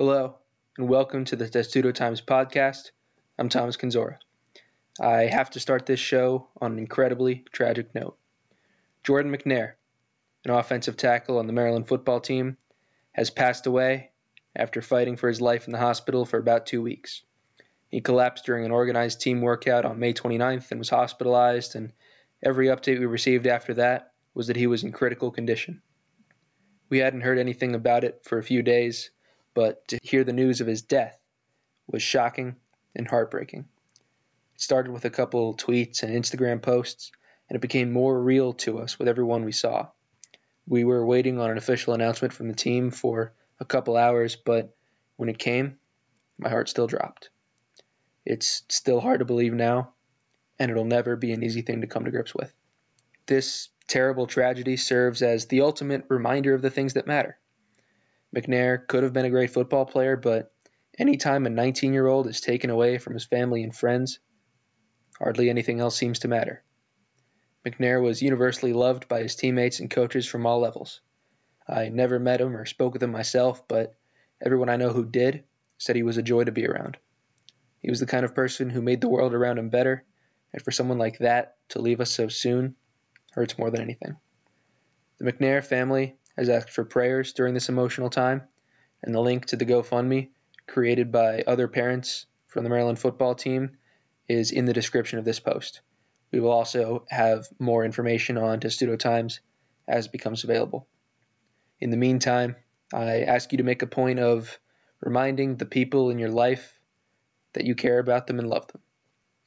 Hello, and welcome to the Testudo Times podcast. I'm Thomas Kendziora. I have to start this show on an incredibly tragic note. Jordan McNair, an offensive tackle on the Maryland football team, has passed away after fighting for his life in the hospital for about two weeks. He collapsed during an organized team workout on May 29th and was hospitalized, and every update we received after that was that he was in critical condition. We hadn't heard anything about it for a few days but to hear the news of his death was shocking and heartbreaking. It started with a couple tweets and Instagram posts, and it became more real to us with everyone we saw. We were waiting on an official announcement from the team for a couple hours, but when it came, my heart still dropped. It's still hard to believe now, and it'll never be an easy thing to come to grips with. This terrible tragedy serves as the ultimate reminder of the things that matter McNair could have been a great football player, but anytime a 19 year old is taken away from his family and friends, hardly anything else seems to matter. McNair was universally loved by his teammates and coaches from all levels. I never met him or spoke with him myself, but everyone I know who did said he was a joy to be around. He was the kind of person who made the world around him better, and for someone like that to leave us so soon hurts more than anything. The McNair family has asked for prayers during this emotional time, and the link to the GoFundMe, created by other parents from the Maryland football team, is in the description of this post. We will also have more information on Testudo Times as it becomes available. In the meantime, I ask you to make a point of reminding the people in your life that you care about them and love them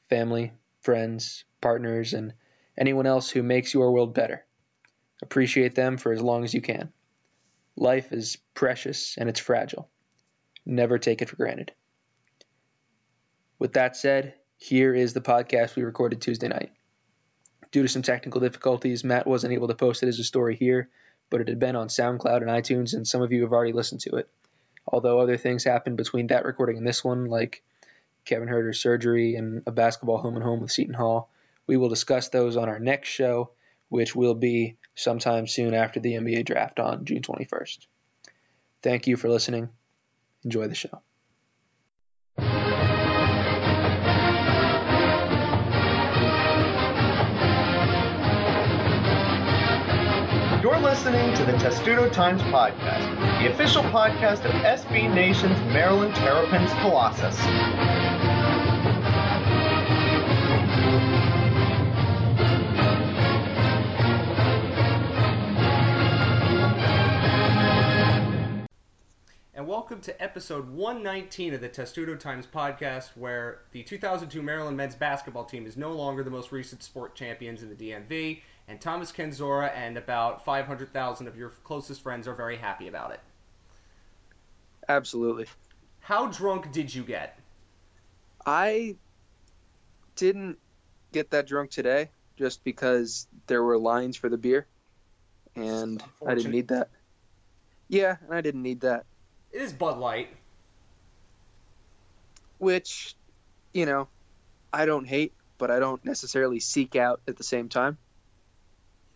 family, friends, partners, and anyone else who makes your world better. Appreciate them for as long as you can. Life is precious and it's fragile. Never take it for granted. With that said, here is the podcast we recorded Tuesday night. Due to some technical difficulties, Matt wasn't able to post it as a story here, but it had been on SoundCloud and iTunes, and some of you have already listened to it. Although other things happened between that recording and this one, like Kevin Huerter's surgery and a basketball home and home with Seton Hall, we will discuss those on our next show, which will be sometime soon after the NBA draft on June 21st. Thank you for listening. Enjoy the show. You're listening to the Testudo Times Podcast, the official podcast of SB Nation's Maryland Terrapins Colossus. Welcome to episode 119 of the Testudo Times podcast, where the 2002 Maryland men's basketball team is no longer the most recent sport champions in the DMV, and Thomas Kendziora and about 500,000 of your closest friends are very happy about it. Absolutely. How drunk did you get? I didn't get that drunk today just because there were lines for the beer, and I didn't need that. Yeah, and I didn't need that. It is Bud Light. Which, you know, I don't hate, but I don't necessarily seek out at the same time.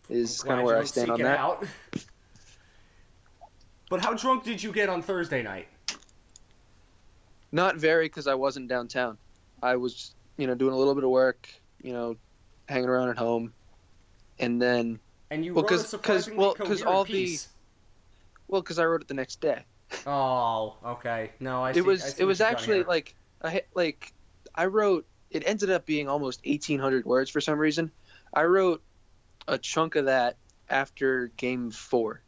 Is kind of where I stand on that. Out. But how drunk did you get on Thursday night? Not very, because I wasn't downtown. I was, you know, doing a little bit of work, you know, hanging around at home, and then. And you well, wrote cause, surprisingly well, because all piece. the. Well, because I wrote it the next day. Oh, okay. No, I. See, it was it was actually like I like I wrote. It ended up being almost eighteen hundred words for some reason. I wrote a chunk of that after game four.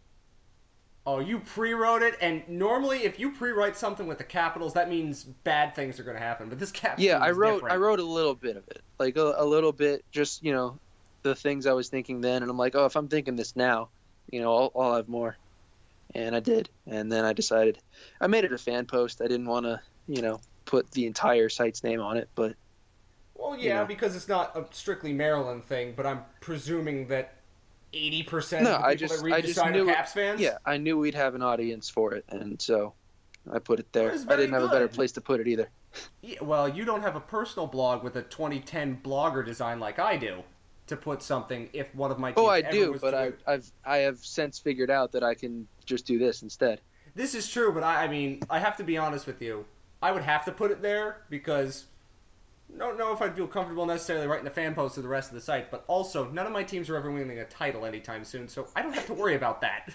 Oh, you pre-wrote it, and normally, if you pre-write something with the capitals, that means bad things are going to happen. But this cap. Yeah, I wrote. Different. I wrote a little bit of it, like a, a little bit, just you know, the things I was thinking then, and I'm like, oh, if I'm thinking this now, you know, I'll, I'll have more and I did. And then I decided I made it a fan post. I didn't want to, you know, put the entire site's name on it, but well, yeah, you know. because it's not a strictly Maryland thing. But I'm presuming that eighty percent no, of the people I just, that read I just knew, Caps fans. Yeah, I knew we'd have an audience for it, and so I put it there. I didn't have a better place to put it either. Yeah, well, you don't have a personal blog with a 2010 blogger design like I do to put something if one of my oh I do, but I, I've I have since figured out that I can just do this instead. This is true, but I, I mean, I have to be honest with you. I would have to put it there because I don't know if I'd feel comfortable necessarily writing a fan post to the rest of the site, but also none of my teams are ever winning a title anytime soon, so I don't have to worry about that.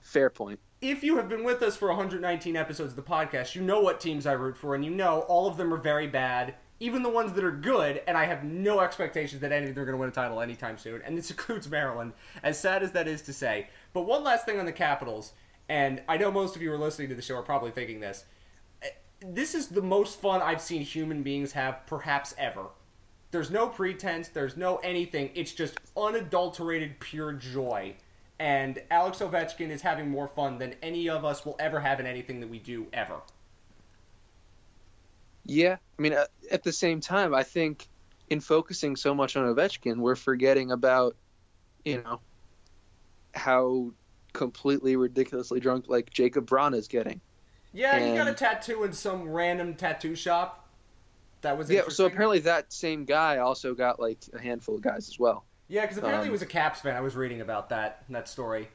Fair point. If you have been with us for 119 episodes of the podcast, you know what teams I root for, and you know all of them are very bad, even the ones that are good, and I have no expectations that any of them are going to win a title anytime soon, and this includes Maryland, as sad as that is to say. But one last thing on the Capitals, and I know most of you who are listening to the show are probably thinking this. Eh, this is the most fun I've seen human beings have perhaps ever. There's no pretense, there's no anything. It's just unadulterated pure joy. And Alex Ovechkin is having more fun than any of us will ever have in anything that we do ever. Yeah, I mean, uh, at the same time, I think in focusing so much on Ovechkin, we're forgetting about, you know, how completely ridiculously drunk like Jacob Braun is getting. Yeah, he got a tattoo in some random tattoo shop. That was Yeah, so apparently that same guy also got like a handful of guys as well. Yeah, because apparently Um, he was a Caps fan. I was reading about that that story.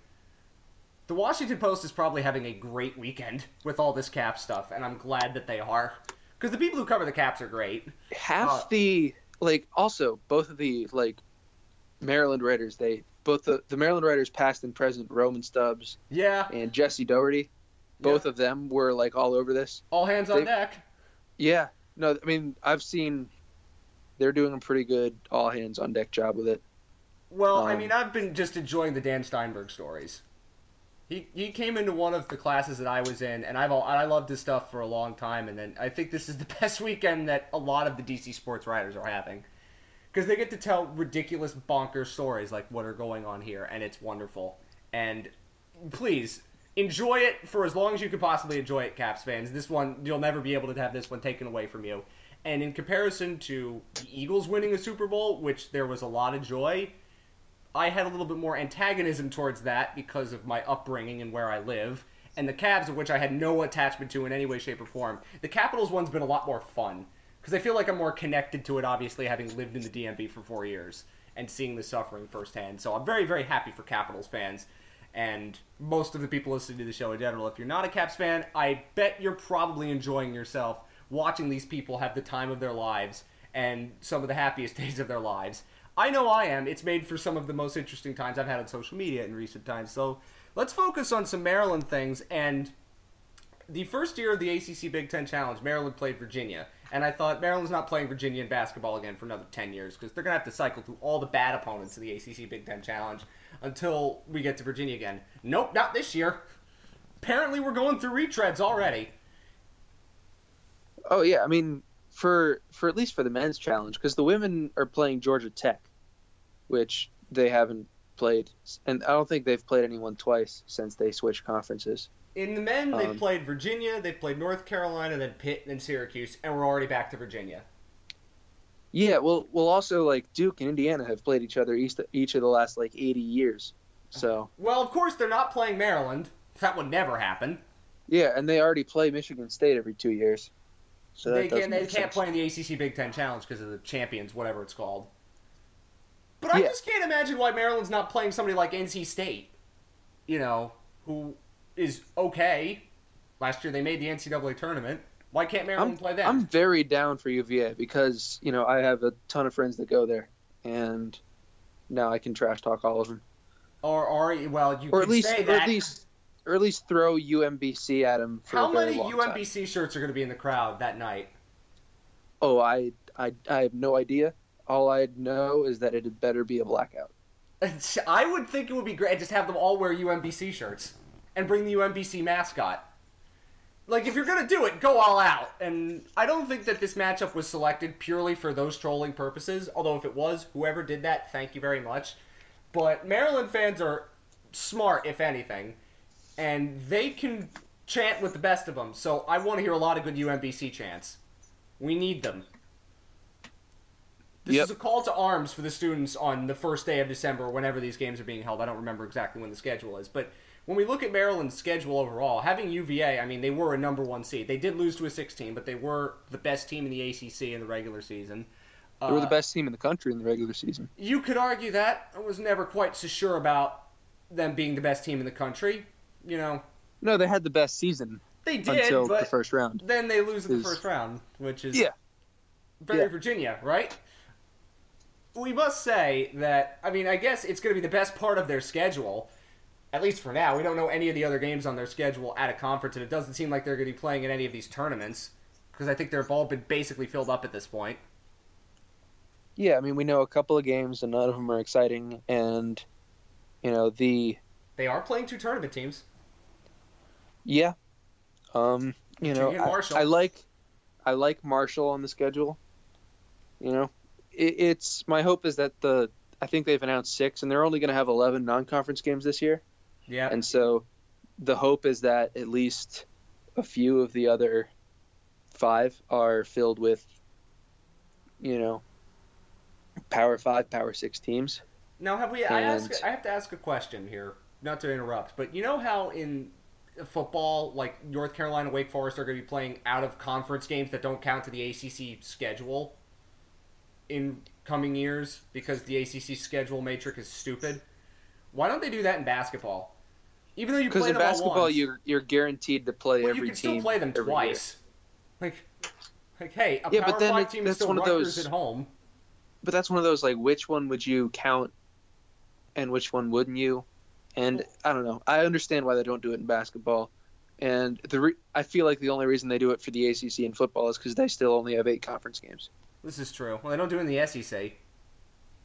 The Washington Post is probably having a great weekend with all this cap stuff, and I'm glad that they are. Because the people who cover the Caps are great. Half Uh, the like also both of the like Maryland Raiders, they both the, the Maryland Raiders past and present Roman Stubbs Yeah, and Jesse Dougherty, both of them were like all over this. all hands on They- deck. Yeah. No, I mean I've seen they're doing a pretty good all hands on deck job with it. Well, I Um, mean, I've been just enjoying the Dan Steinberg stories. He he came into one of the classes that I was in, and I've all, I loved his stuff for a long time. And then I think this is the best weekend that a lot of the DC sports writers are having, because they get to tell ridiculous bonkers stories like what are going on here, and it's wonderful. And please enjoy it for as long as you could possibly enjoy it, Caps fans. This one you'll never be able to have this one taken away from you. And in comparison to the Eagles winning a Super Bowl, which there was a lot of joy, I had a little bit more antagonism towards that because of my upbringing and where I live, and the Cavs, of which I had no attachment to in any way, shape, or form. The Capitals one's been a lot more fun because I feel like I'm more connected to it, obviously, having lived in the DMV for four years and seeing the suffering firsthand. So I'm very, very happy for Capitals fans and most of the people listening to the show in general. If you're not a Caps fan, I bet you're probably enjoying yourself watching these people have the time of their lives and some of the happiest days of their lives. I know I am. It's made for some of the most interesting times I've had on social media in recent times. So let's focus on some Maryland things. And the first year of the ACC Big Ten Challenge, Maryland played Virginia. And I thought Maryland's not playing Virginia in basketball again for another 10 years because they're going to have to cycle through all the bad opponents of the ACC Big Ten Challenge until we get to Virginia again. Nope, not this year. Apparently, we're going through retreads already. Oh yeah, I mean for for at least for the men's challenge because the women are playing Georgia Tech, which they haven't played, and I don't think they've played anyone twice since they switched conferences. In the men, they've Um, played Virginia, they've played North Carolina, then Pitt, and then Syracuse, and we're already back to Virginia. Yeah, well, well, also like Duke and Indiana have played each other each each of the last like eighty years. So Well, of course, they're not playing Maryland. That would never happen. yeah, and they already play Michigan State every two years. So they can't, they can't sense. play in the ACC Big Ten Challenge because of the champions, whatever it's called. But I Yeah. just can't imagine why Maryland's not playing somebody like NC State, you know, who is okay. Last year they made the NCAA tournament. Why can't Maryland I'm, play them? I'm very down for UVA because you know I have a ton of friends that go there, and now I can trash talk all of them, or, or well, you or at least, say or at least, or at least throw UMBC at them for How a many long time. UMBC shirts are going to be in the crowd that night? Oh, I, I, I have no idea. All I know is that it had better be a blackout. I would think it would be great just have them all wear UMBC shirts and bring the UMBC mascot. Like if you're gonna do it, go all out. And I don't think that this matchup was selected purely for those trolling purposes. Although if it was, whoever did that, thank you very much. But Maryland fans are smart, if anything, and they can chant with the best of them. So I want to hear a lot of good UMBC chants. We need them. This Yep. is a call to arms for the students on the first day of December, whenever these games are being held. I don't remember exactly when the schedule is, but when we look at Maryland's schedule overall, having UVA, I mean, they were a number one seed. They did lose to a 16, but they were the best team in the ACC in the regular season. They were the Uh, best team in the country in the regular season. You could argue that. I was never quite so sure about them being the best team in the country. You know, No, they had the best season They did, until the first round. then they lose in the first round, which is Yeah. very Yeah. Virginia, right? We must say that I mean, I guess it's going to be the best part of their schedule, at least for now. We don't know any of the other games on their schedule at a conference, and it doesn't seem like they're going to be playing in any of these tournaments because I think they've all been basically filled up at this point. Yeah, I mean, we know a couple of games, and none of them are exciting. And you know, the They are playing two tournament teams. yeah, um, you know, I, I like, I like Marshall on the schedule. You know, it's my hope is that the I think they've announced six, and they're only going to have eleven non-conference games this year. Yeah, And so the hope is that at least a few of the other five are filled with, you know, Power Five, Power Six teams. Now, have we? I ask. I have to ask a question here, not to interrupt, but you know how in football, like North Carolina, Wake Forest are going to be playing out of conference games that don't count to the ACC schedule in coming years because the ACC schedule matrix is stupid. Why don't they do that in basketball? Even though you Because play in basketball, once, you're you're guaranteed to play well, every you can team. still play them every year. twice. Like, like, hey, a Yeah, but Power then Five it- team is still one of those- at home. But that's one of those like, which one would you count, and which one wouldn't you? And I don't know. I understand why they don't do it in basketball, and the re- I feel like the only reason they do it for the ACC in football is because they still only have eight conference games. This is true. Well, they don't do it in the SEC.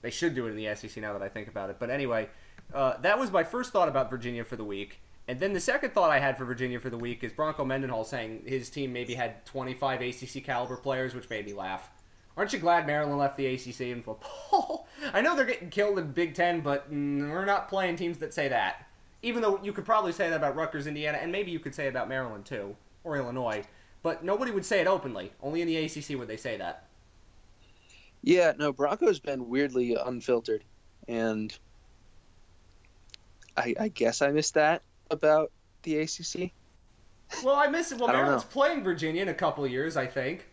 They should do it in the SEC now that I think about it. But anyway, uh, that was my first thought about Virginia for the week. And then the second thought I had for Virginia for the week is Bronco Mendenhall saying his team maybe had 25 ACC caliber players, which made me laugh. Aren't you glad Maryland left the ACC in football? I know they're getting killed in Big Ten, but mm, we're not playing teams that say that. Even though you could probably say that about Rutgers, Indiana, and maybe you could say about Maryland too, or Illinois. But nobody would say it openly. Only in the ACC would they say that. Yeah, no, Broncos been weirdly unfiltered, and I, I guess I missed that about the ACC. Well, I miss it. Well, Maryland's know. playing Virginia in a couple of years, I think.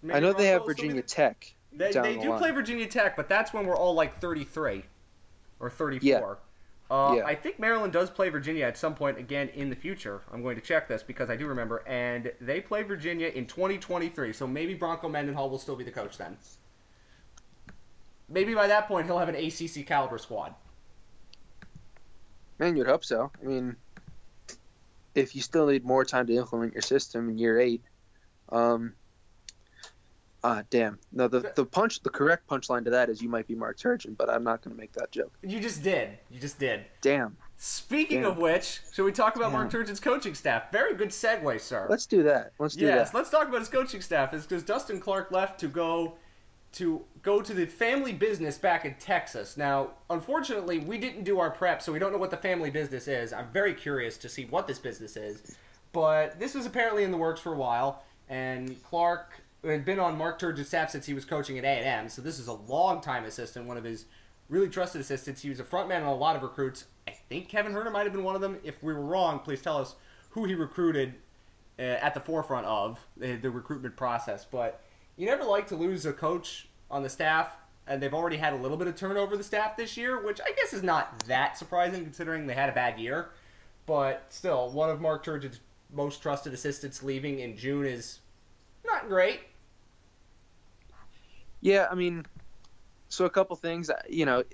Maybe I know they have Virginia Tech. They, they the do play Virginia Tech, but that's when we're all like 33 or 34. Yeah. Uh, Yeah. I think Maryland does play Virginia at some point again in the future. I'm going to check this because I do remember. And they play Virginia in 2023, so maybe Bronco Mendenhall will still be the coach then. Maybe by that point he'll have an ACC caliber squad. Man, you'd hope so. I mean, if you still need more time to implement your system in year eight, um, ah, damn. No, the the punch, the correct punchline to that is you might be Mark Turgeon, but I'm not going to make that joke. You just did. You just did. Damn. Speaking Damn. of which, should we talk about Mark Damn. Turgeon's coaching staff? Very good segue, sir. Let's do that. Let's do yes, that. Yes, let's talk about his coaching staff. Is because Dustin Clark left to go to go to the family business back in Texas. Now, unfortunately, we didn't do our prep, so we don't know what the family business is. I'm very curious to see what this business is, but this was apparently in the works for a while, and Clark had been on Mark Turgeon's staff since he was coaching at A&M, so this is a long-time assistant, one of his really trusted assistants. He was a front man on a lot of recruits. I think Kevin Huerter might have been one of them. If we were wrong, please tell us who he recruited uh, at the forefront of the, the recruitment process. But you never like to lose a coach on the staff, and they've already had a little bit of turnover the staff this year, which I guess is not that surprising considering they had a bad year. But still, one of Mark Turgeon's most trusted assistants leaving in June is not great. Yeah, I mean, so a couple things. uh, You know,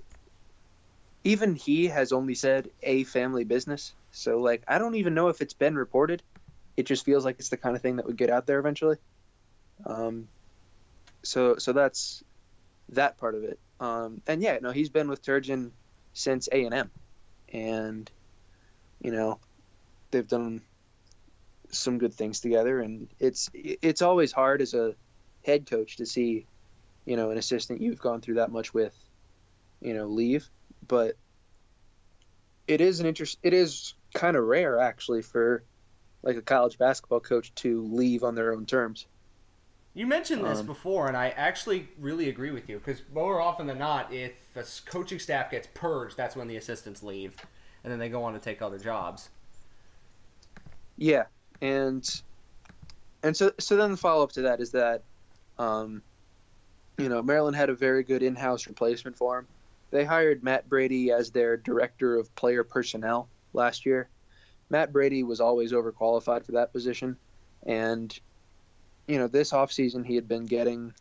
even he has only said a family business. So, like, I don't even know if it's been reported. It just feels like it's the kind of thing that would get out there eventually. Um, so, so that's that part of it. Um, and yeah, no, he's been with Turgeon since A and M, and you know, they've done some good things together. And it's it's always hard as a head coach to see you know, an assistant you've gone through that much with, you know, leave. But it is an interest. It is kind of rare, actually, for like a college basketball coach to leave on their own terms. You mentioned this Um, before, and I actually really agree with you because more often than not, if a coaching staff gets purged, that's when the assistants leave, and then they go on to take other jobs. Yeah, and and so so then the follow up to that is that, um, you know, Maryland had a very good in house replacement for him. They hired Matt Brady as their director of player personnel last year, Matt Brady was always overqualified for that position, and you know this offseason he had been getting,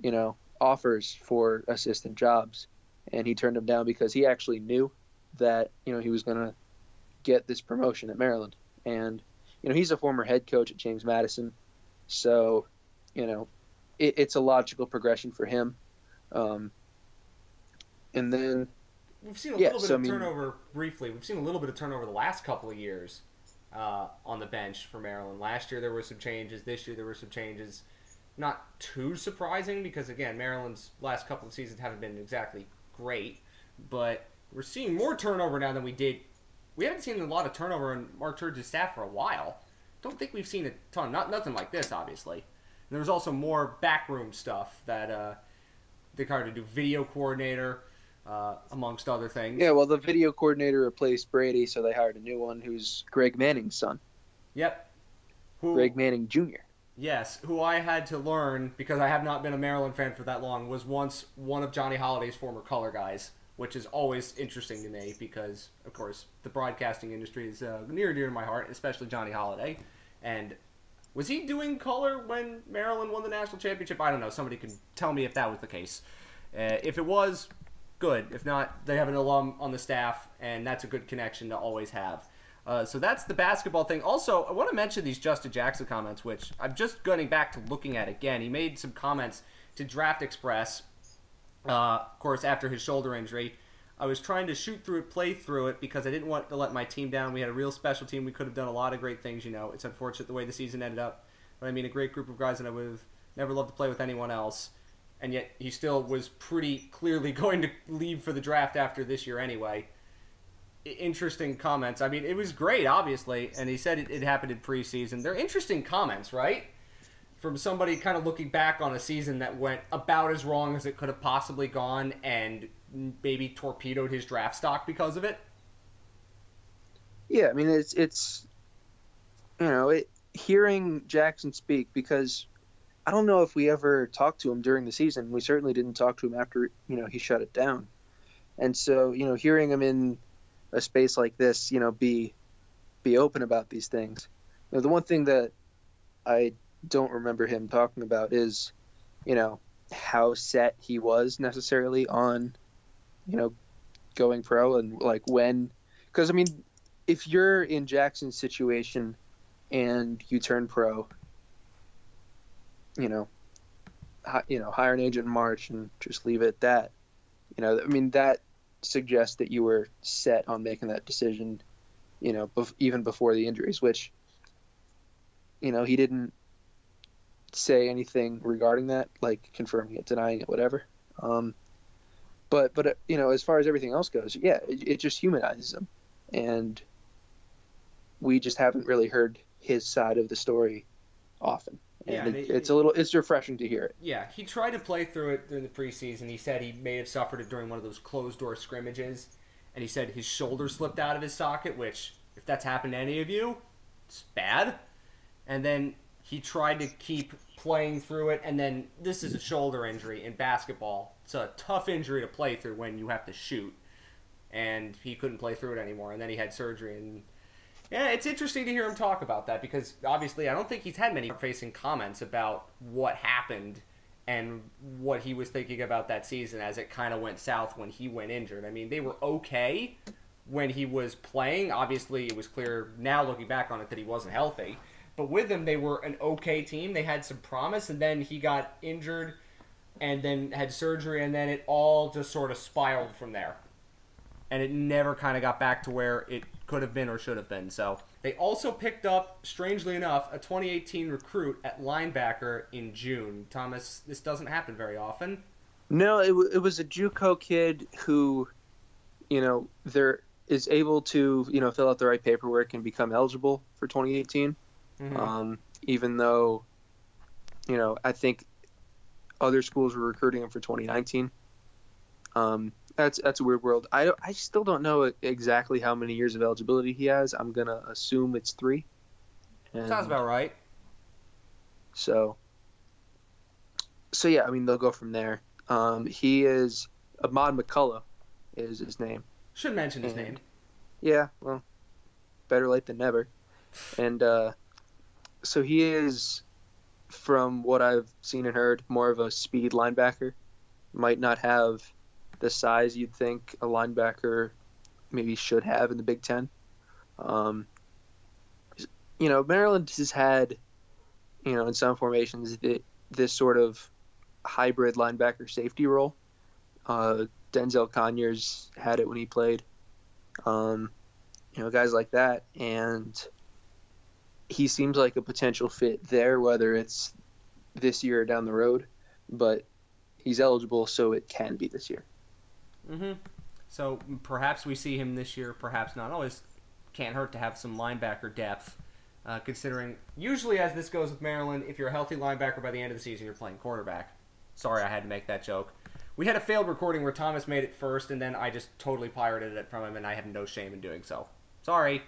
you know, offers for assistant jobs, and he turned them down because he actually knew that you know he was going to get this promotion at Maryland, and you know he's a former head coach at James Madison, so you know it, it's a logical progression for him. Um, and then we've seen a Yeah, little bit so, of I mean- turnover briefly. We've seen a little bit of turnover the last couple of years uh, on the bench for Maryland. Last year there were some changes. This year there were some changes. Not too surprising because again Maryland's last couple of seasons haven't been exactly great, but we're seeing more turnover now than we did. We haven't seen a lot of turnover in Mark Turge's staff for a while. Don't think we've seen a ton. Not nothing like this, obviously. And there was also more backroom stuff that uh, they hired to do video coordinator, uh, amongst other things. yeah, well the video coordinator replaced Brady, so they hired a new one who's Greg Manning's son, Yep. Who, Greg Manning Jr. Yes, who I had to learn because I have not been a Maryland fan for that long was once one of Johnny Holliday's former color guys, which is always interesting to me because, of course, the broadcasting industry is uh, near and dear to my heart, especially Johnny Holliday. And was he doing color when Maryland won the national championship? I don't know. Somebody can tell me if that was the case. Uh, if it was, good. If not, they have an alum on the staff, and that's a good connection to always have. Uh, so that's the basketball thing. Also, I want to mention these Justin Jackson comments, which I'm just going back to looking at again. He made some comments to Draft Express, uh, of course, after his shoulder injury. I was trying to shoot through it, play through it, because I didn't want to let my team down. We had a real special team. We could have done a lot of great things, you know. It's unfortunate the way the season ended up. But I mean, a great group of guys, and I would have never loved to play with anyone else. And yet, he still was pretty clearly going to leave for the draft after this year anyway interesting comments. I mean, it was great, obviously, and he said it, it happened in preseason. They're interesting comments, right? From somebody kind of looking back on a season that went about as wrong as it could have possibly gone and maybe torpedoed his draft stock because of it. Yeah, I mean it's it's you know it, hearing Jackson speak because I don't know if we ever talked to him during the season. We certainly didn't talk to him after you know he shut it down, and so you know hearing him in a space like this, you know, be be open about these things. You know, the one thing that I don't remember him talking about is you know how set he was necessarily on you know going pro and like when because I mean if you're in Jackson's situation and you turn pro, you know, hi, you know, hire an agent in March and just leave it at that. You know, I mean that suggests that you were set on making that decision, you know, bef- even before the injuries, which, you know, he didn't say anything regarding that, like confirming it, denying it, whatever. Um, but but uh, you know, as far as everything else goes, yeah, it, it just humanizes him, and we just haven't really heard his side of the story often. And Yeah, it, they- it's a little it's refreshing to hear it. Yeah, he tried to play through it during the preseason. He said he may have suffered it during one of those closed door scrimmages, and he said his shoulder slipped out of his socket, which, if that's happened to any of you, it's bad. And then he tried to keep playing through it, and then this is a shoulder injury in basketball. It's a tough injury to play through when you have to shoot, and he couldn't play through it anymore. And then he had surgery, and yeah, it's interesting to hear him talk about that because obviously I don't think he's had many facing comments about what happened and what he was thinking about that season as it kind of went south when he went injured. I mean, they were okay when he was playing. Obviously, it was clear now looking back on it that he wasn't healthy. But with him, they were an okay team. They had some promise, and then he got injured and then had surgery, and then it all just sort of spiraled from there and it never kind of got back to where it could have been or should have been. So they also picked up, strangely enough, a 2018 recruit at linebacker in June. Thomas, this doesn't happen very often. No, it, w- it was a JUCO kid who, you know, there is able to you know fill out the right paperwork and become eligible for 2018. Um, even though, you know, I think other schools were recruiting him for 2019. Um, that's that's a weird world. I I still don't know exactly how many years of eligibility he has. I'm gonna assume it's three. And Sounds about right. So, so yeah, I mean they'll go from there. Um, he is Ahmad McCullough, is his name. Should mention his Mhm. name. Yeah, well, better late than never. And uh, so he is, from what I've seen and heard, more of a speed linebacker. Might not have the size you'd think a linebacker maybe should have in the Big Ten. Um, you know, Maryland has had, you know, in some formations, this sort of hybrid linebacker safety role. Uh, Denzel Conyers had it when he played. Um, you know, guys like that, and he seems like a potential fit there, whether it's this year or down the road. But he's eligible, so it can be this year. Mm-hmm. So perhaps we see him this year, perhaps not. Always can't hurt to have some linebacker depth. Uh, considering usually as this goes with Maryland, if you're a healthy linebacker by the end of the season, you're playing quarterback. Sorry, I had to make that joke. We had a failed recording where Thomas made it first, and then I just totally pirated it from him, and I have no shame in doing so. Sorry.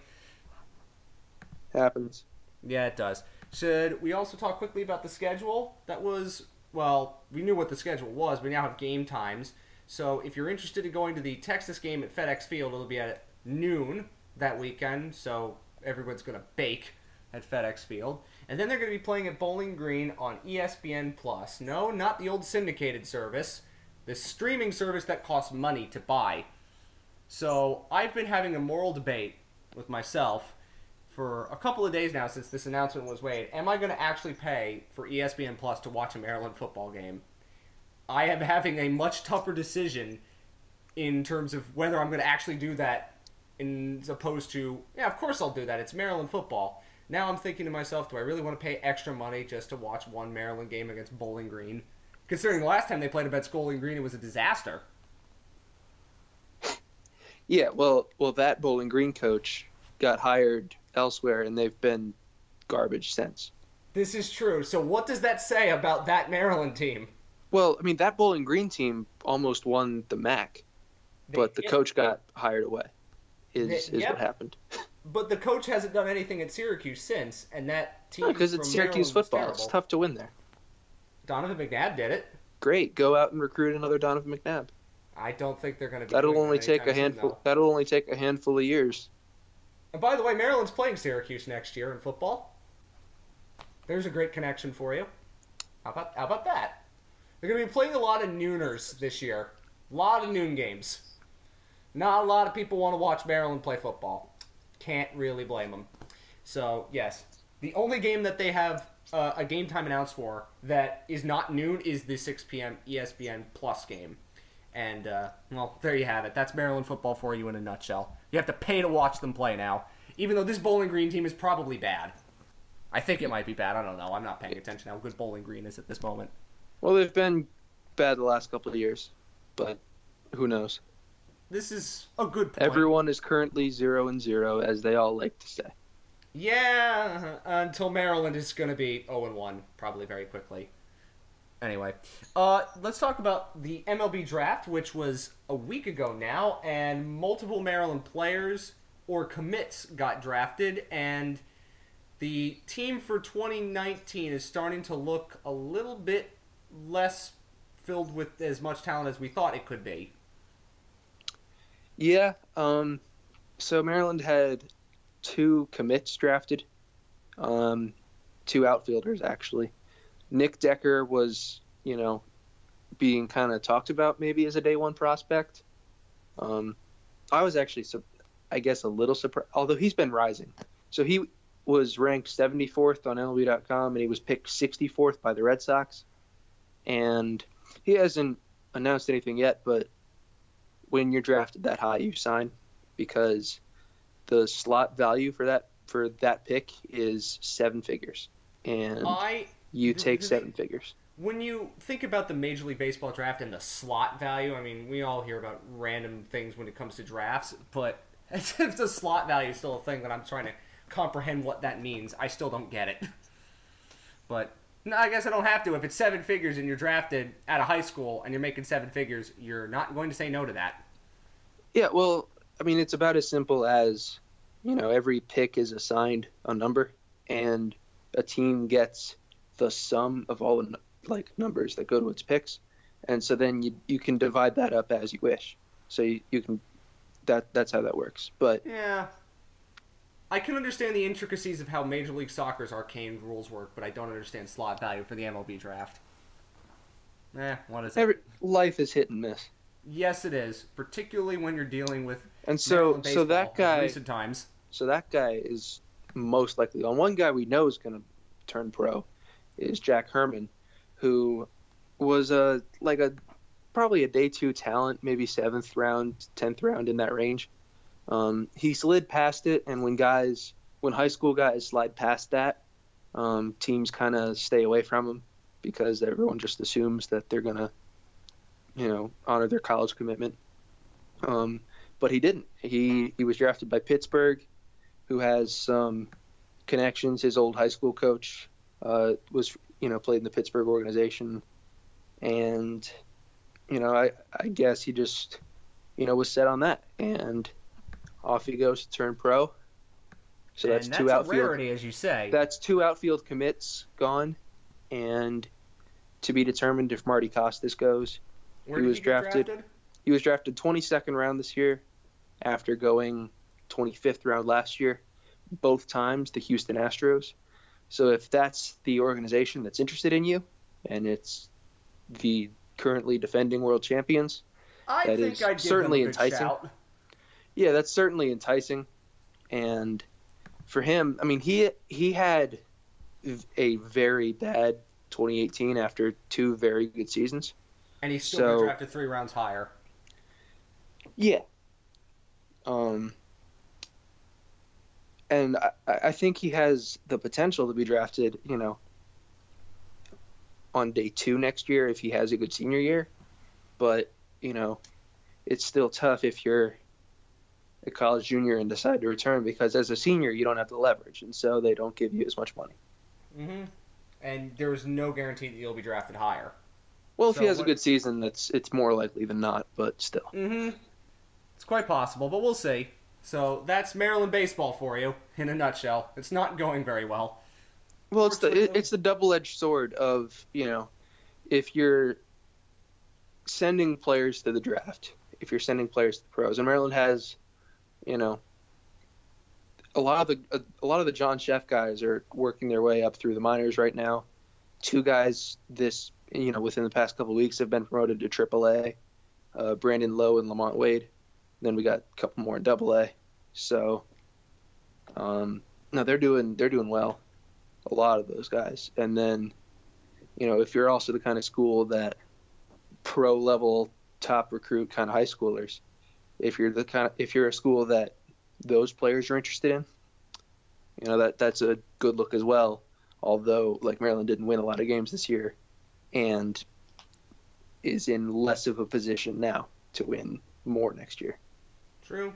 Happens. Yeah, it does. Should we also talk quickly about the schedule? That was, well, we knew what the schedule was. We now have game times. So if you're interested in going to the Texas game at FedEx Field, it'll be at noon that weekend. So everyone's going to bake at FedEx Field. And then they're going to be playing at Bowling Green on ESPN Plus. No, not the old syndicated service, the streaming service that costs money to buy. So I've been having a moral debate with myself for a couple of days now since this announcement was made. Am I going to actually pay for ESPN Plus to watch a Maryland football game? I am having a much tougher decision in terms of whether I'm going to actually do that, in, as opposed to, yeah, of course I'll do that. It's Maryland football. Now I'm thinking to myself, do I really want to pay extra money just to watch one Maryland game against Bowling Green? Considering the last time they played against Bowling Green, it was a disaster. Yeah, well, well, that Bowling Green coach got hired elsewhere, and they've been garbage since. This is true. So, what does that say about that Maryland team? Well, I mean, that Bowling Green team almost won the MAC, but the coach got hired away. Is they, is yep. what happened. But the coach hasn't done anything at Syracuse since, and that team because it's Syracuse football. It's tough to win there. Donovan McNabb did it. Great, go out and recruit another Donovan McNabb. I don't think they're going to. be That'll only take a handful. Soon, that'll only take a handful of years. And by the way, Maryland's playing Syracuse next year in football. There's a great connection for you. How about how about that? They're going to be playing a lot of nooners this year. A lot of noon games. Not a lot of people want to watch Maryland play football. Can't really blame them. So, yes. The only game that they have uh, a game time announced for that is not noon is the 6 p.m. ESPN Plus game. And, uh, well, there you have it. That's Maryland football for you in a nutshell. You have to pay to watch them play now, even though this Bowling Green team is probably bad. I think it might be bad. I don't know. I'm not paying attention how good Bowling Green is at this moment. Well, they've been bad the last couple of years, but who knows? This is a good point. Everyone is currently zero and zero, as they all like to say. Yeah, uh, until Maryland is going to be 0 and 1 probably very quickly. Anyway, uh, let's talk about the MLB draft, which was a week ago now, and multiple Maryland players or commits got drafted, and the team for 2019 is starting to look a little bit less filled with as much talent as we thought it could be. Yeah. Um, so Maryland had two commits drafted, um, two outfielders actually. Nick Decker was, you know, being kind of talked about maybe as a day one prospect. Um, I was actually, I guess, a little surprised, although he's been rising. So he was ranked 74th on MLB.com and he was picked 64th by the Red Sox and he hasn't announced anything yet. But when you're drafted that high, you sign because the slot value for that for that pick is seven figures, and I, you take seven figures. When you think about the Major League Baseball draft and the slot value, I mean, we all hear about random things when it comes to drafts, but if the slot value is still a thing that I'm trying to comprehend what that means, I still don't get it. But no, I guess I don't have to. If it's seven figures and you're drafted at a high school and you're making seven figures, you're not going to say no to that. Yeah, well, I mean, it's about as simple as, you know, every pick is assigned a number, and a team gets the sum of all the like numbers that go to its picks, and so then you you can divide that up as you wish. So you, you can that that's how that works. But yeah, I can understand the intricacies of how Major League Soccer's arcane rules work, but I don't understand slot value for the MLB draft. Eh, what is it? Life is hit and miss. Yes, it is, particularly when you're dealing with And so, so that guy, recent times. so that guy is most likely on. One guy we know is going to turn pro is Jack Herman, who was a like a probably a day two talent, maybe seventh round, tenth round in that range. Um, he slid past it, and when guys, when high school guys slide past that, um, teams kind of stay away from them because everyone just assumes that they're gonna, you know, honor their college commitment. Um, but he didn't. He he was drafted by Pittsburgh, who has some connections. His old high school coach uh, was, you know, played in the Pittsburgh organization, and you know, I I guess he just, you know, was set on that, and off he goes to turn pro. So that's two that's a outfield. rarity, as you say. That's two outfield commits gone, and to be determined if Marty Costes goes. Where he was get drafted- He was drafted 22nd round this year, after going 25th round last year, both times the Houston Astros. So if that's the organization that's interested in you, and it's the currently defending world champions, I that think is I'd give certainly a enticing. shout. yeah, that's certainly enticing. And for him, I mean, he he had a very bad 2018 after two very good seasons. And he still So- drafted three rounds higher. Yeah. Um. And I, I think he has the potential to be drafted, you know, on day two next year if he has a good senior year. But, you know, it's still tough if you're a college junior and decide to return because as a senior, you don't have the leverage. And so they don't give you as much money. Mm-hmm. And there's no guarantee that you'll be drafted higher. Well, if So he has what- a good season, that's it's more likely than not, but still. Mm-hmm. It's quite possible, but we'll see. So that's Maryland baseball for you in a nutshell. It's not going very well. Well, it's the it's the double-edged sword of you know, if you're sending players to the draft, if you're sending players to the pros, and Maryland has, you know, a lot of the a, a lot of the John Szefc guys are working their way up through the minors right now. Two guys this you know within the past couple weeks have been promoted to AAA, uh, Brandon Lowe and LaMonte Wade. Then we got a couple more in Double A. So, um, no, they're doing they're doing well a lot of those guys. And then, you know, if you're also the kind of school that pro level top recruit kind of high schoolers, if you're the kind of if you're a school that those players are interested in, you know that that's a good look as well. Although like Maryland didn't win a lot of games this year, and is in less of a position now to win more next year. True.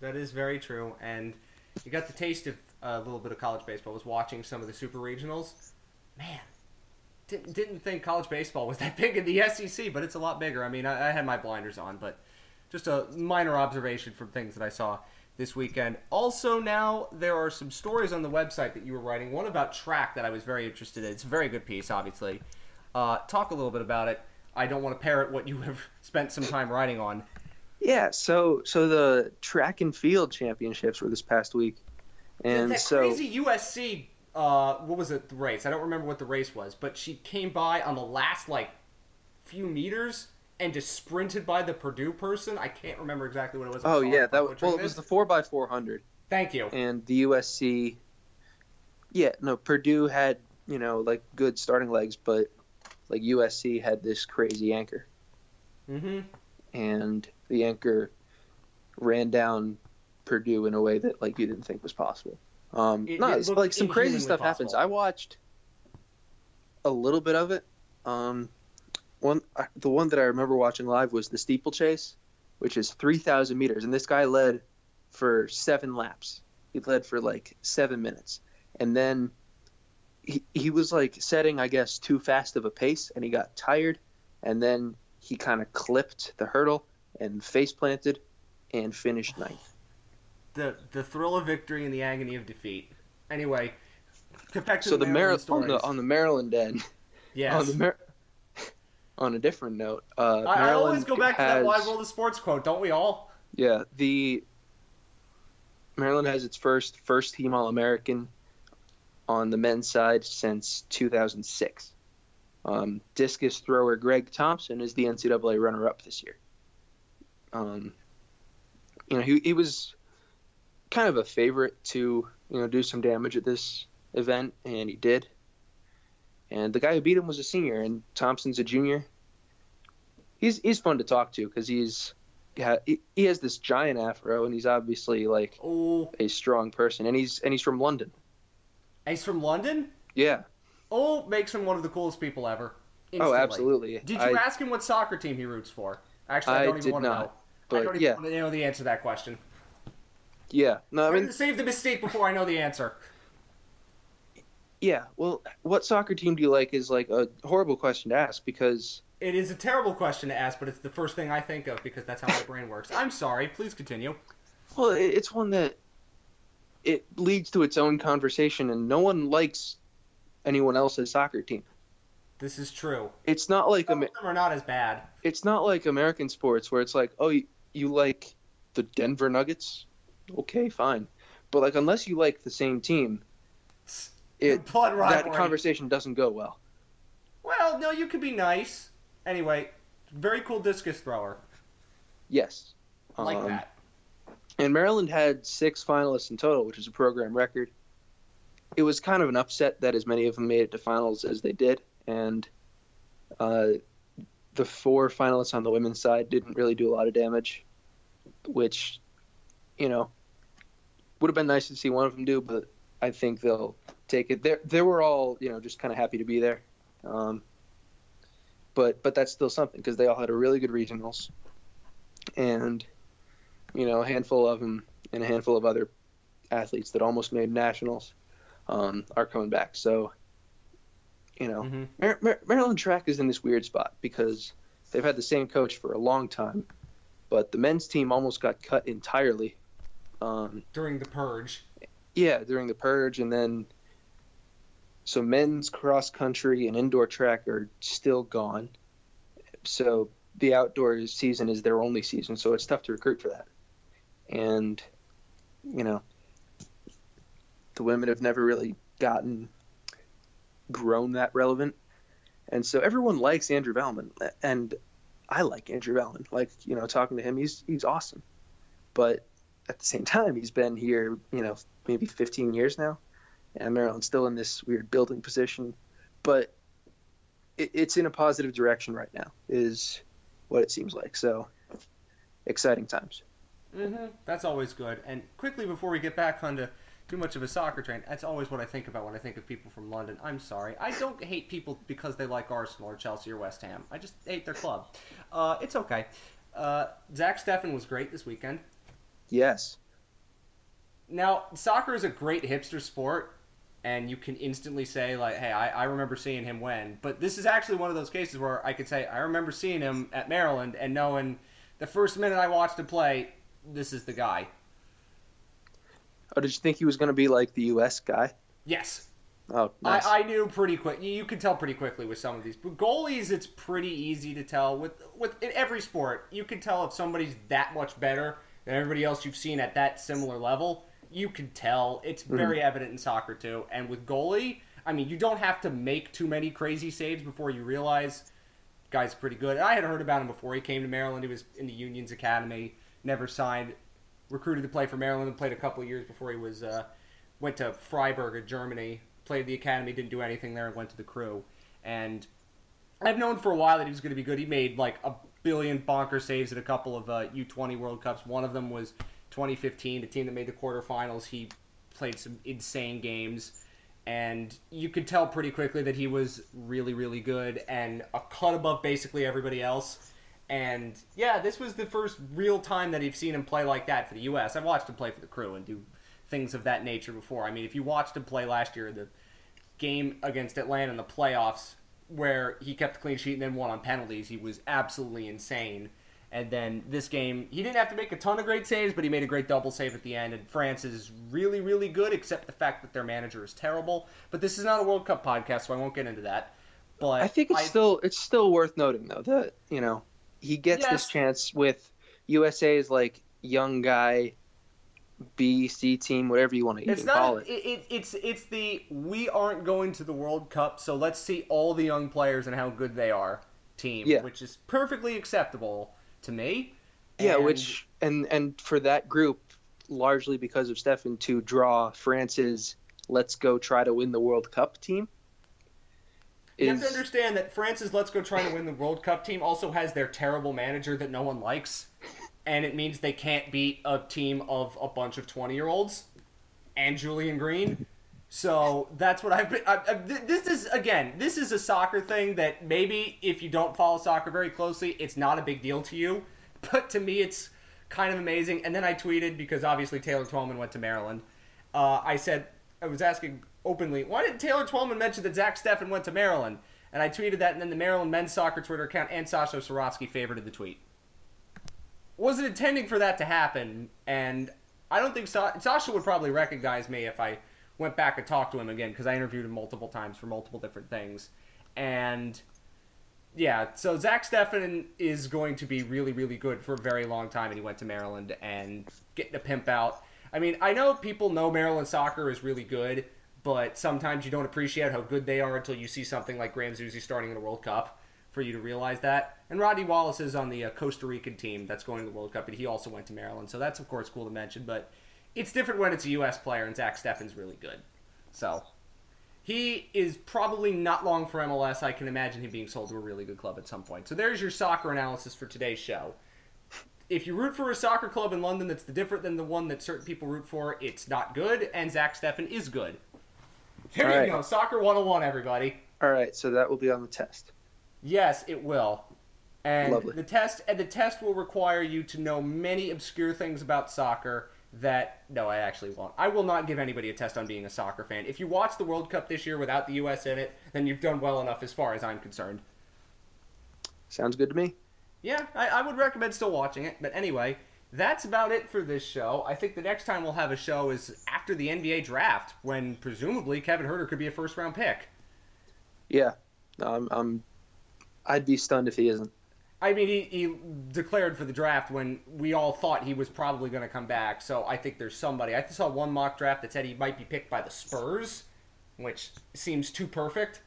That is very true. And you got the taste of a little bit of college baseball. I was watching some of the super regionals. Man, didn't, didn't think college baseball was that big in the SEC, but it's a lot bigger. I mean, I, I had my blinders on, but just a minor observation from things that I saw this weekend. Also, now there are some stories on the website that you were writing. One about track that I was very interested in. It's a very good piece, obviously. Uh, talk a little bit about it. I don't want to parrot what you have spent some time writing on. Yeah, so so the track and field championships were this past week, and that so crazy USC, uh, what was it? The race? I don't remember what the race was, but she came by on the last like few meters and just sprinted by the Purdue person. I can't remember exactly what it was. Oh yeah, that I'm well it was the four x four hundred, Thank you. and the USC. Yeah, no, Purdue had you know like good starting legs, but like USC had this crazy anchor, Mm-hmm. and the anchor ran down Purdue in a way that like you didn't think was possible. Um, It- no, it it's like some crazy stuff happens. I watched a little bit of it. Um, one, I- the one that I remember watching live was the steeplechase, which is three thousand meters, and this guy led for seven laps. He led for like seven minutes, and then he he was like setting, I guess, too fast of a pace, and he got tired, and then he kind of clipped the hurdle and face planted, and finished ninth. The the thrill of victory and the agony of defeat. Anyway, back to So the, the Maryland on the on the Maryland end. yes. On the Mar- on a different note, uh, I, I always go back to that wide world of sports quote, don't we all? Yeah, the Maryland has its first first team All American on the men's side since 2006. Um, discus thrower Greg Thompson is the NCAA runner up this year. Um, you know, he, he was kind of a favorite to, you know, do some damage at this event, and he did. And the guy who beat him was a senior, and Thompson's a junior. He's he's fun to talk to because he's yeah he, has this giant afro, and he's obviously like Oh, a strong person, and he's and he's from London. he's from London. Yeah. Oh, makes him one of the coolest people ever. Oh, absolutely. Did I, you ask him what soccer team he roots for? Actually, I I don't even did want to know. I don't even yeah, want to know the answer to that question. yeah. No, I mean, save the mistake before I know the answer. yeah. Well, what soccer team do you like is like a horrible question to ask because It is a terrible question to ask, but it's the first thing I think of because that's how my brain works. I'm sorry. Please continue. Well, it's one that it leads to its own conversation, and no one likes anyone else's soccer team. This is true. It's not like Some Am- of them are not as bad. It's not like American sports where it's like, oh, you, you like the Denver Nuggets, okay, fine, but like unless you like the same team, it that conversation doesn't go well. Well, no, you could be nice. Anyway, very cool discus thrower. Yes, I like Um, that. And Maryland had six finalists in total, which is a program record. It was kind of an upset that as many of them made it to finals as they did, and uh, the four finalists on the women's side didn't really do a lot of damage, which, you know, would have been nice to see one of them do, but I think they'll take it. They they were all you know just kind of happy to be there, um, but but that's still something because they all had a really good regionals, and you know, a handful of them and a handful of other athletes that almost made nationals um, are coming back. So, you know, hmm Mar- Mar- Maryland track is in this weird spot because they've had the same coach for a long time, but the men's team almost got cut entirely. Um, During the purge. yeah, during the purge, and then so men's cross country and indoor track are still gone. So the outdoor season is their only season, so it's tough to recruit for that. And you know, the women have never really gotten grown that relevant, and so everyone likes Andrew Valmon, and I like Andrew Valmon. Like you know, talking to him, he's he's awesome, but at the same time, he's been here, you know, maybe 15 years now, and Maryland's still in this weird building position, but it, it's in a positive direction right now, is what it seems like. So, exciting times. hmm That's always good. And quickly before we get back onto too much of a soccer train, that's always what I think about when I think of people from London. I'm sorry. I don't hate people because they like Arsenal or Chelsea or West Ham. I just hate their club. Uh, it's okay. Uh, Zach Steffen was great this weekend. Yes. Now, soccer is a great hipster sport, and you can instantly say, like, hey, I, I remember seeing him when. But this is actually one of those cases where I could say, I remember seeing him at Maryland and knowing the first minute I watched him play, this is the guy. Oh, did you think he was going to be like the U.S. guy? Yes. Oh, nice. I, I knew pretty quick. You can tell pretty quickly with some of these. But goalies, it's pretty easy to tell. With with in every sport, you can tell if somebody's that much better than everybody else you've seen at that similar level. You can tell. It's mm-hmm. very evident in soccer too. And with goalie, I mean, you don't have to make too many crazy saves before you realize guy's pretty good. And I had heard about him before he came to Maryland. He was in the Union's academy, never signed, recruited to play for Maryland, and played a couple years before he was uh, went to Freiburg in Germany. Played the academy, didn't do anything there, and went to the crew. And I've known for a while that he was going to be good. He made like a billion bonker saves at a couple of uh, U20 World Cups. One of them was 2015, the team that made the quarterfinals. He played some insane games, and you could tell pretty quickly that he was really, really good and a cut above basically everybody else. And yeah, this was the first real time that I've seen him play like that for the U.S. I've watched him play for the crew and do things of that nature before. I mean, if you watched him play last year, the game against Atlanta in the playoffs, where he kept a clean sheet and then won on penalties, he was absolutely insane. And then this game, he didn't have to make a ton of great saves, but he made a great double save at the end. And France is really, really good, except the fact that their manager is terrible. But this is not a World Cup podcast, so I won't get into that. But I think it's still it's still worth noting though that you know he gets Yes. this chance with USA's like young guy B, C team, whatever you want to It's not. call It, it. it, it's it's the we aren't going to the World Cup, so let's see all the young players and how good they are team, Yeah. which is perfectly acceptable to me. Yeah, And- which and and for that group, largely because of Steffen, to draw France's "Let's go try to win the World Cup" team. You have to understand that France's Let's Go Try to Win the World Cup team also has their terrible manager that no one likes, and it means they can't beat a team of a bunch of 20 year olds and Julian Green. So that's what I've been. I, I, this is, again, this is a soccer thing that maybe if you don't follow soccer very closely, it's not a big deal to you. But to me, it's kind of amazing. And then I tweeted, because obviously Taylor Twellman went to Maryland. Uh, I said, I was asking openly, why did Taylor Twellman mention that Zach Steffen went to Maryland? And I tweeted that, and then the Maryland men's soccer Twitter account and Sasha Cirovski favorited the tweet. Wasn't intending for that to happen, and I don't think Sa- Sasha would probably recognize me if I went back and talked to him again because I interviewed him multiple times for multiple different things. And yeah, so Zach Steffen is going to be really, really good for a very long time, and he went to Maryland and getting a pimp out. I mean, I know people know Maryland soccer is really good, but sometimes you don't appreciate how good they are until you see something like Graham Zusi starting in the World Cup for you to realize that. And Rodney Wallace is on the uh, Costa Rican team that's going to the World Cup, and he also went to Maryland, so that's of course cool to mention. But it's different when it's a U.S. player, and Zach Steffen's really good. So he is probably not long for MLS. I can imagine him being sold to a really good club at some point. So there's your soccer analysis for today's show. If you root for a soccer club in London that's different than the one that certain people root for, it's not good, and Zach Steffen is good. There All you right. go. Soccer 101, everybody. all right. So that will be on the test. Yes, it will. And Lovely. the test and the test will require you to know many obscure things about soccer that no, I actually won't. I will not give anybody a test on being a soccer fan. If you watch the World Cup this year without the US in it, then you've done well enough as far as I'm concerned. Sounds good to me. Yeah, I, I would recommend still watching it. But anyway, that's about it for this show. I think the next time we'll have a show is after the NBA draft, when presumably Kevin Huerter could be a first round pick. Yeah. No, I'm, I'm. I'd be stunned if he isn't. I mean, he, he declared for the draft when we all thought he was probably going to come back. So I think there's somebody. I saw one mock draft that said he might be picked by the Spurs, which seems too perfect.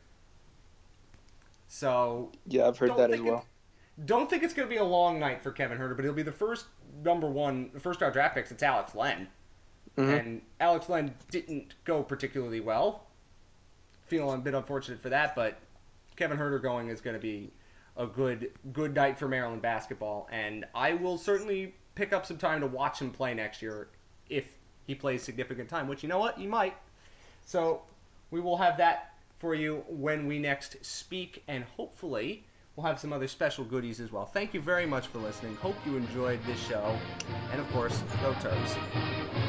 So Yeah, I've heard that as think it- well. don't think it's going to be a long night for Kevin Huerter, but he'll be the first number one, the first round draft picks. It's Alex Len, Mhm. and Alex Len didn't go particularly well. Feeling a bit unfortunate for that, but Kevin Huerter going is going to be a good good night for Maryland basketball, and I will certainly pick up some time to watch him play next year if he plays significant time. Which you know what, he might. So we will have that for you when we next speak, and hopefully we'll have some other special goodies as well. Thank you very much for listening. Hope you enjoyed this show, and of course, go Terps.